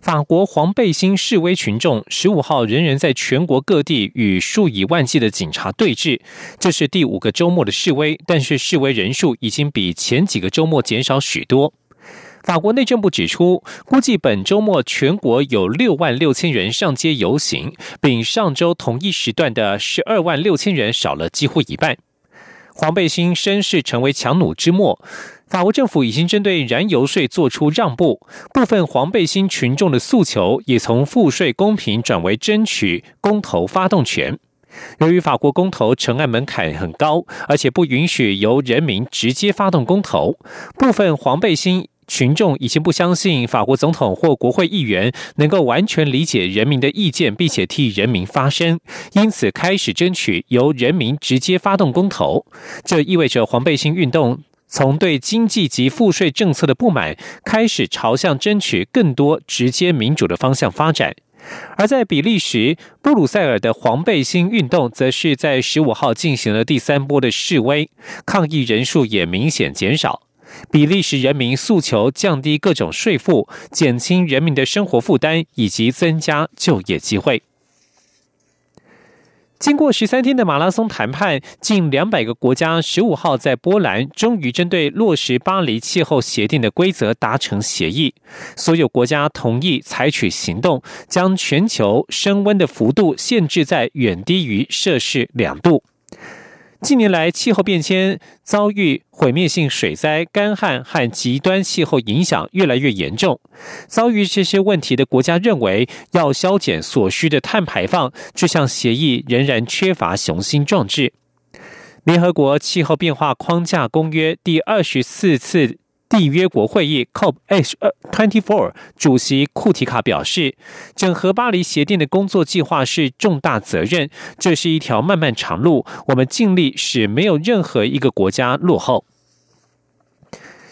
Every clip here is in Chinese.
法国黄背心示威群众十五号仍然在全国各地与数以万计的警察对峙，这是第五个周末的示威，但是示威人数已经比前几个周末减少许多。法国内政部指出，估计本周末全国有六万六千人上街游行，比上周同一时段的十二万六千人少了几乎一半。黄背心声势成为强弩之末。法国政府已经针对燃油税做出让步，部分黄背心群众的诉求也从赋税公平转为争取公投发动权。由于法国公投成案门槛很高，而且不允许由人民直接发动公投，部分黄背心群众已经不相信法国总统或国会议员能够完全理解人民的意见，并且替人民发声，因此开始争取由人民直接发动公投。这意味着黄背心运动。从对经济及赋税政策的不满，开始朝向争取更多直接民主的方向发展。而在比利时布鲁塞尔的黄背心运动，则是在十五号进行了第三波的示威，抗议人数也明显减少。比利时人民诉求降低各种税负，减轻人民的生活负担，以及增加就业机会。经过十三天的马拉松谈判，近两百个国家十五号在波兰终于针对落实巴黎气候协定的规则达成协议。所有国家同意采取行动，将全球升温的幅度限制在远低于摄氏两度。近年来，气候变迁遭遇毁灭性水灾、干旱和极端气候影响越来越严重。遭遇这些问题的国家认为，要削减所需的碳排放，这项协议仍然缺乏雄心壮志。联合国气候变化框架公约第二十四次。缔约国会议 COP H 二 twenty four 主席库提卡表示，整合巴黎协定的工作计划是重大责任，这是一条漫漫长路，我们尽力使没有任何一个国家落后。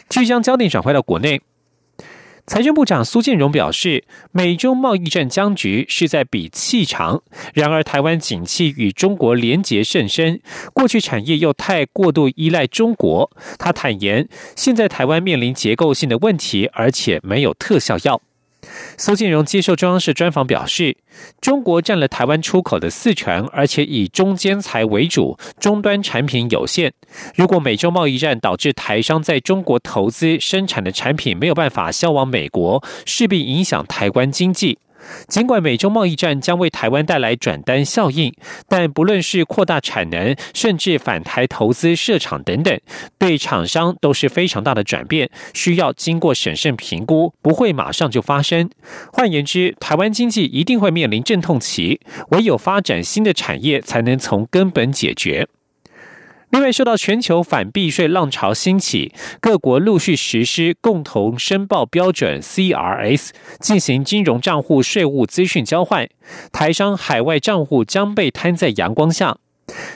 即将焦点转回到国内。财政部长苏建荣表示，美中贸易战僵局是在比气场。然而，台湾景气与中国连结甚深，过去产业又太过度依赖中国。他坦言，现在台湾面临结构性的问题，而且没有特效药。苏建荣接受中央社专访表示，中国占了台湾出口的四成，而且以中间材为主，终端产品有限。如果美洲贸易战导致台商在中国投资生产的产品没有办法销往美国，势必影响台湾经济。尽管美中贸易战将为台湾带来转单效应，但不论是扩大产能，甚至反台投资设厂等等，对厂商都是非常大的转变，需要经过审慎评估，不会马上就发生。换言之，台湾经济一定会面临阵痛期，唯有发展新的产业，才能从根本解决。另外，受到全球反避税浪潮兴起，各国陆续实施共同申报标准 （CRS），进行金融账户税务资讯交换，台商海外账户将被摊在阳光下。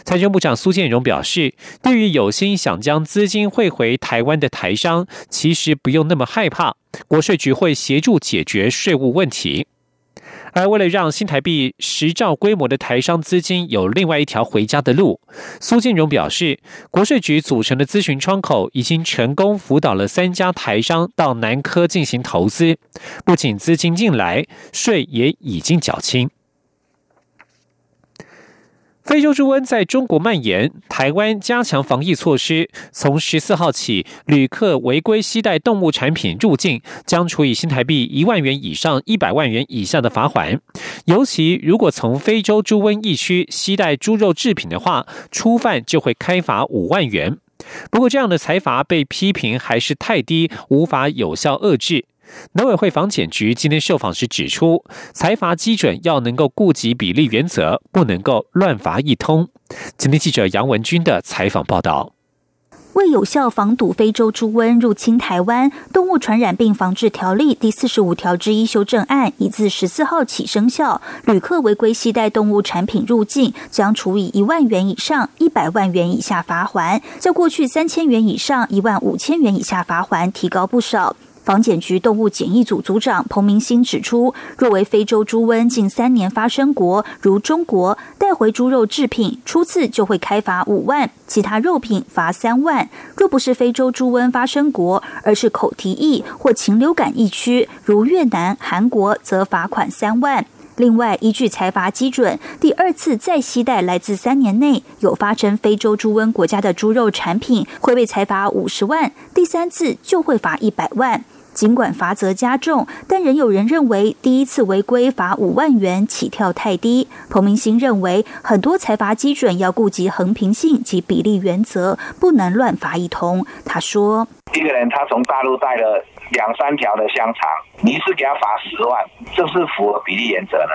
财政部长苏建荣表示，对于有心想将资金汇回台湾的台商，其实不用那么害怕，国税局会协助解决税务问题。而为了让新台币十兆规模的台商资金有另外一条回家的路，苏建荣表示，国税局组成的咨询窗口已经成功辅导了三家台商到南科进行投资，不仅资金进来，税也已经缴清。非洲猪瘟在中国蔓延，台湾加强防疫措施。从十四号起，旅客违规携带动物产品入境，将处以新台币一万元以上一百万元以下的罚款。尤其如果从非洲猪瘟疫区携带猪肉制品的话，初犯就会开罚五万元。不过，这样的财罚被批评还是太低，无法有效遏制。农委会房检局今天受访时指出，财罚基准要能够顾及比例原则，不能够乱罚一通。今天记者杨文军的采访报道。为有效防堵非洲猪瘟入侵台湾，《动物传染病防治条例》第四十五条之一修正案已自十四号起生效。旅客违规携带动物产品入境，将处以一万元以上一百万元以下罚锾，较过去三千元以上一万五千元以下罚锾提高不少。防检局动物检疫组组长彭明星指出，若为非洲猪瘟近三年发生国，如中国带回猪肉制品初次就会开罚五万，其他肉品罚三万；若不是非洲猪瘟发生国，而是口蹄疫或禽流感疫区，如越南、韩国，则罚款三万。另外，依据财阀基准，第二次再携带来自三年内有发生非洲猪瘟国家的猪肉产品，会被裁罚五十万；第三次就会罚一百万。尽管罚则加重，但仍有人认为第一次违规罚五万元起跳太低。彭明星认为，很多财阀基准要顾及衡平性及比例原则，不能乱罚一通。他说：“一个人他从大陆带了两三条的香肠，你是给他罚十万，这是符合比例原则的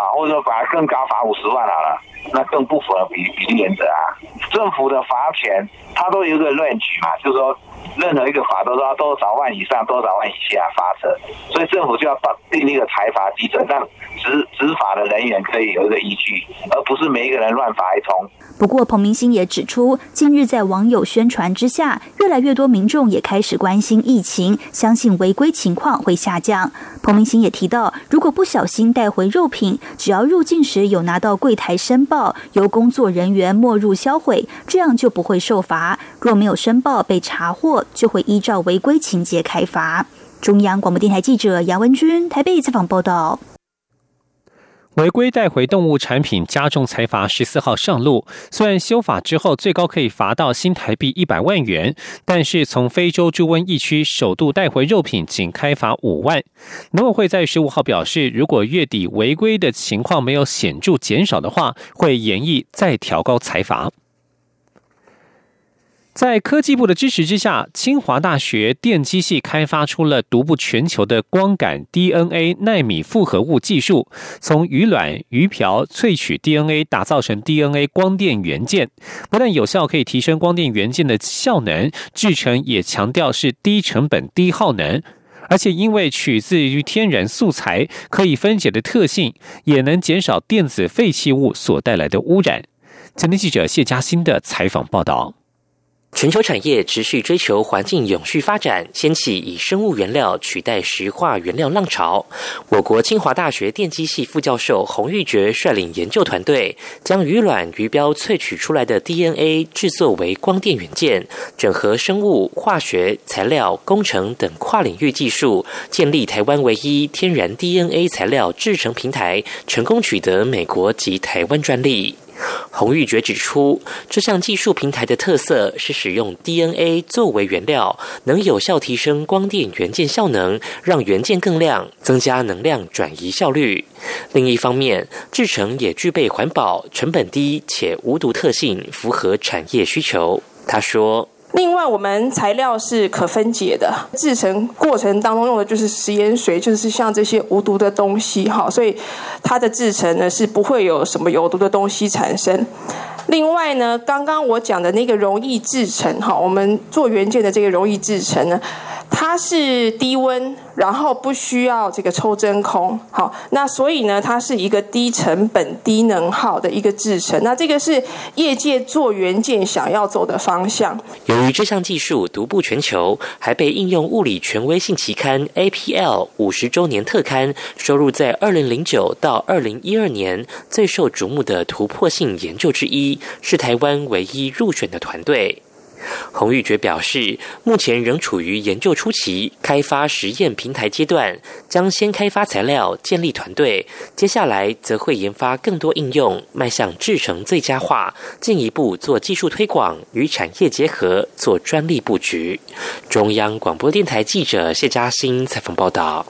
啊？或者说罚更高，罚五十万好了，那更不符合比比例原则啊？政府的罚钱，它都有一个论据嘛，就是说。”任何一个法都是要多少万以上、多少万以下罚则，所以政府就要定一个财阀基准，让执执法的人员可以有一个依据，而不是每一个人乱罚一通。不过，彭明星也指出，近日在网友宣传之下，越来越多民众也开始关心疫情，相信违规情况会下降。彭明星也提到，如果不小心带回肉品，只要入境时有拿到柜台申报，由工作人员没入销毁，这样就不会受罚；若没有申报被查获，就会依照违规情节开罚。中央广播电台记者杨文君台北采访报道。违规带回动物产品加重财罚十四号上路，虽然修法之后最高可以罚到新台币一百万元，但是从非洲猪瘟疫区首度带回肉品仅开罚五万。农委会在十五号表示，如果月底违规的情况没有显著减少的话，会严议再调高财罚。在科技部的支持之下，清华大学电机系开发出了独步全球的光感 DNA 纳米复合物技术，从鱼卵、鱼鳔萃取 DNA，打造成 DNA 光电元件，不但有效可以提升光电元件的效能，制成也强调是低成本、低耗能，而且因为取自于天然素材，可以分解的特性，也能减少电子废弃物所带来的污染。前天记者谢嘉欣的采访报道。全球产业持续追求环境永续发展，掀起以生物原料取代石化原料浪潮。我国清华大学电机系副教授洪玉珏率领研究团队，将鱼卵、鱼标萃取出来的 DNA 制作为光电元件，整合生物、化学、材料、工程等跨领域技术，建立台湾唯一天然 DNA 材料制成平台，成功取得美国及台湾专利。洪玉觉指出，这项技术平台的特色是使用 DNA 作为原料，能有效提升光电元件效能，让元件更亮，增加能量转移效率。另一方面，制成也具备环保、成本低且无毒特性，符合产业需求。他说。另外，我们材料是可分解的，制成过程当中用的就是食盐水，就是像这些无毒的东西，哈，所以它的制成呢是不会有什么有毒的东西产生。另外呢，刚刚我讲的那个容易制成，哈，我们做原件的这个容易制成呢。它是低温，然后不需要这个抽真空，好，那所以呢，它是一个低成本、低能耗的一个制成。那这个是业界做元件想要走的方向。由于这项技术独步全球，还被应用物理权威性期刊 APL 五十周年特刊收入在二零零九到二零一二年最受瞩目的突破性研究之一，是台湾唯一入选的团队。洪玉珏表示，目前仍处于研究初期、开发实验平台阶段，将先开发材料、建立团队，接下来则会研发更多应用，迈向制成最佳化，进一步做技术推广与产业结合，做专利布局。中央广播电台记者谢嘉欣采访报道。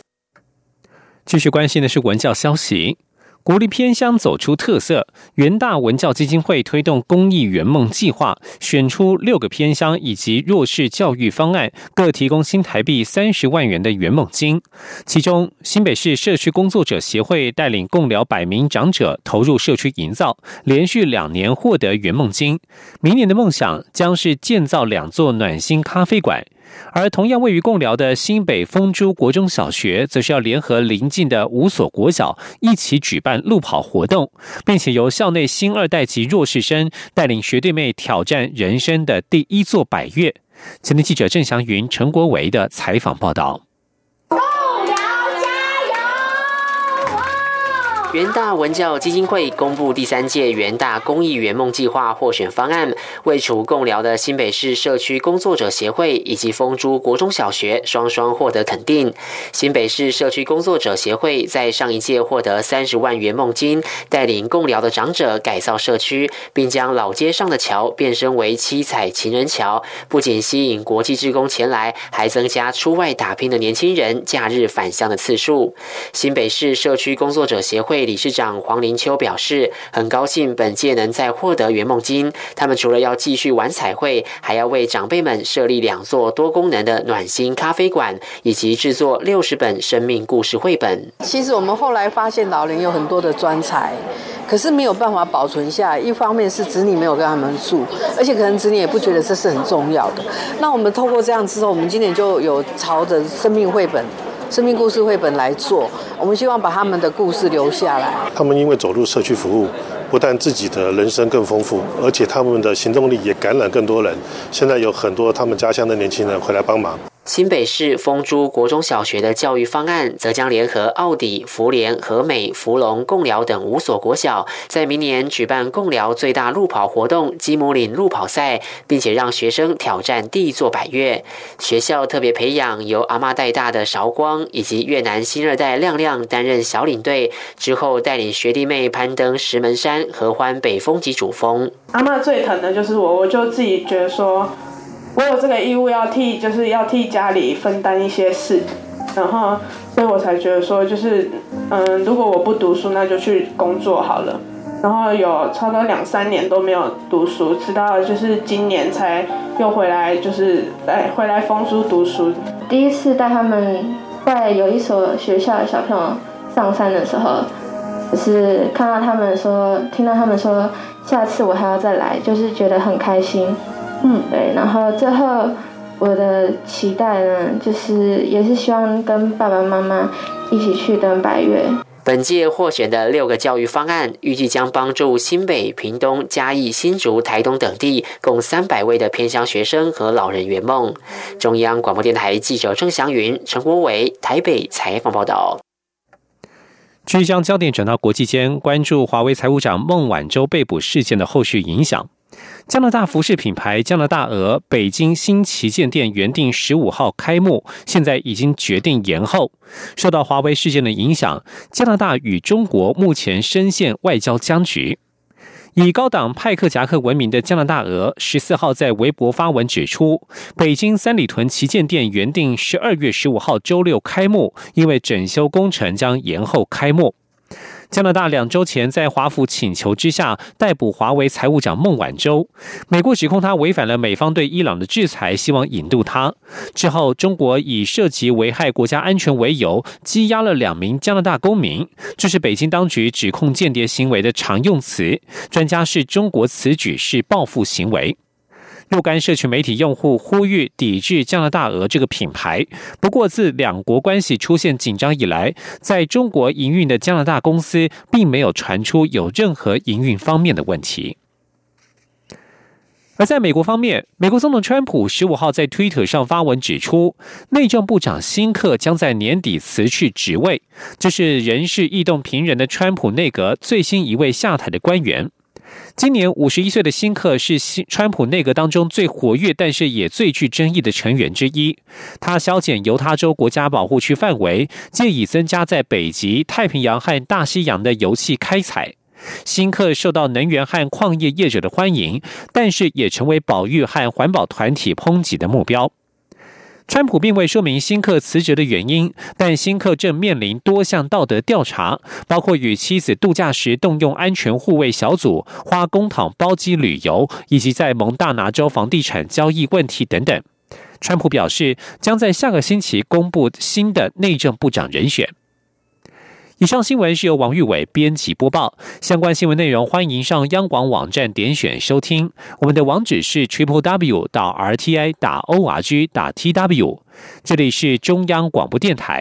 继续关心的是文教消息。鼓励偏乡走出特色，元大文教基金会推动公益圆梦计划，选出六个偏乡以及弱势教育方案，各提供新台币三十万元的圆梦金。其中，新北市社区工作者协会带领共疗百名长者投入社区营造，连续两年获得圆梦金。明年的梦想将是建造两座暖心咖啡馆。而同样位于贡寮的新北丰珠国中小学，则是要联合邻近的五所国小一起举办路跑活动，并且由校内新二代及弱势生带领学弟妹挑战人生的第一座百越。前天记者郑祥云、陈国维的采访报道。元大文教基金会公布第三届元大公益圆梦计划获选方案，为除共聊的新北市社区工作者协会以及丰珠国中小学双双获得肯定。新北市社区工作者协会在上一届获得三十万元梦金，带领共聊的长者改造社区，并将老街上的桥变身为七彩情人桥，不仅吸引国际职工前来，还增加出外打拼的年轻人假日返乡的次数。新北市社区工作者协会。理事长黄林秋表示，很高兴本届能再获得圆梦金。他们除了要继续玩彩绘，还要为长辈们设立两座多功能的暖心咖啡馆，以及制作六十本生命故事绘本。其实我们后来发现，老人有很多的专才，可是没有办法保存下来。一方面是子女没有跟他们住，而且可能子女也不觉得这是很重要的。那我们透过这样之后，我们今年就有朝着生命绘本。生命故事绘本来做，我们希望把他们的故事留下来。他们因为走入社区服务，不但自己的人生更丰富，而且他们的行动力也感染更多人。现在有很多他们家乡的年轻人回来帮忙。新北市丰珠国中小学的教育方案，则将联合奥迪、福联、和美、福隆、共寮等五所国小，在明年举办共寮最大路跑活动——基姆岭路跑赛，并且让学生挑战第一座百越。学校特别培养由阿妈带大的韶光，以及越南新二代亮亮担任小领队，之后带领学弟妹攀登石门山、合欢北峰及主峰。阿妈最疼的就是我，我就自己觉得说。我有这个义务要替，就是要替家里分担一些事，然后，所以我才觉得说，就是，嗯，如果我不读书，那就去工作好了。然后有差不多两三年都没有读书，直到就是今年才又回来，就是来回来丰书读书。第一次带他们在有一所学校的小朋友上山的时候，就是看到他们说，听到他们说，下次我还要再来，就是觉得很开心。嗯，对，然后最后我的期待呢，就是也是希望跟爸爸妈妈一起去登白月。本届获选的六个教育方案，预计将帮助新北、屏东、嘉义、新竹、台东等地共三百位的偏乡学生和老人圆梦。中央广播电台记者郑祥云、陈国伟台北采访报道。继续将焦点转到国际间，关注华为财务长孟晚舟被捕事件的后续影响。加拿大服饰品牌加拿大鹅北京新旗舰店原定十五号开幕，现在已经决定延后。受到华为事件的影响，加拿大与中国目前深陷外交僵局。以高档派克夹克闻名的加拿大鹅十四号在微博发文指出，北京三里屯旗舰店原定十二月十五号周六开幕，因为整修工程将延后开幕。加拿大两周前在华府请求之下逮捕华为财务长孟晚舟，美国指控他违反了美方对伊朗的制裁，希望引渡他。之后，中国以涉及危害国家安全为由，羁押了两名加拿大公民，这是北京当局指控间谍行为的常用词。专家是中国此举是报复行为。若干社区媒体用户呼吁抵制加拿大鹅这个品牌。不过，自两国关系出现紧张以来，在中国营运的加拿大公司并没有传出有任何营运方面的问题。而在美国方面，美国总统川普十五号在推特上发文指出，内政部长辛克将在年底辞去职位，这是人事异动频仍的川普内阁最新一位下台的官员。今年五十一岁的辛克是新川普内阁当中最活跃，但是也最具争议的成员之一。他削减犹他州国家保护区范围，借以增加在北极、太平洋和大西洋的油气开采。辛克受到能源和矿业业者的欢迎，但是也成为保育和环保团体抨击的目标。川普并未说明辛克辞职的原因，但辛克正面临多项道德调查，包括与妻子度假时动用安全护卫小组、花公帑包机旅游，以及在蒙大拿州房地产交易问题等等。川普表示，将在下个星期公布新的内政部长人选。以上新闻是由王玉伟编辑播报。相关新闻内容，欢迎上央广网站点选收听。我们的网址是 triple w 到 r t i 打 o r g 打 t w。这里是中央广播电台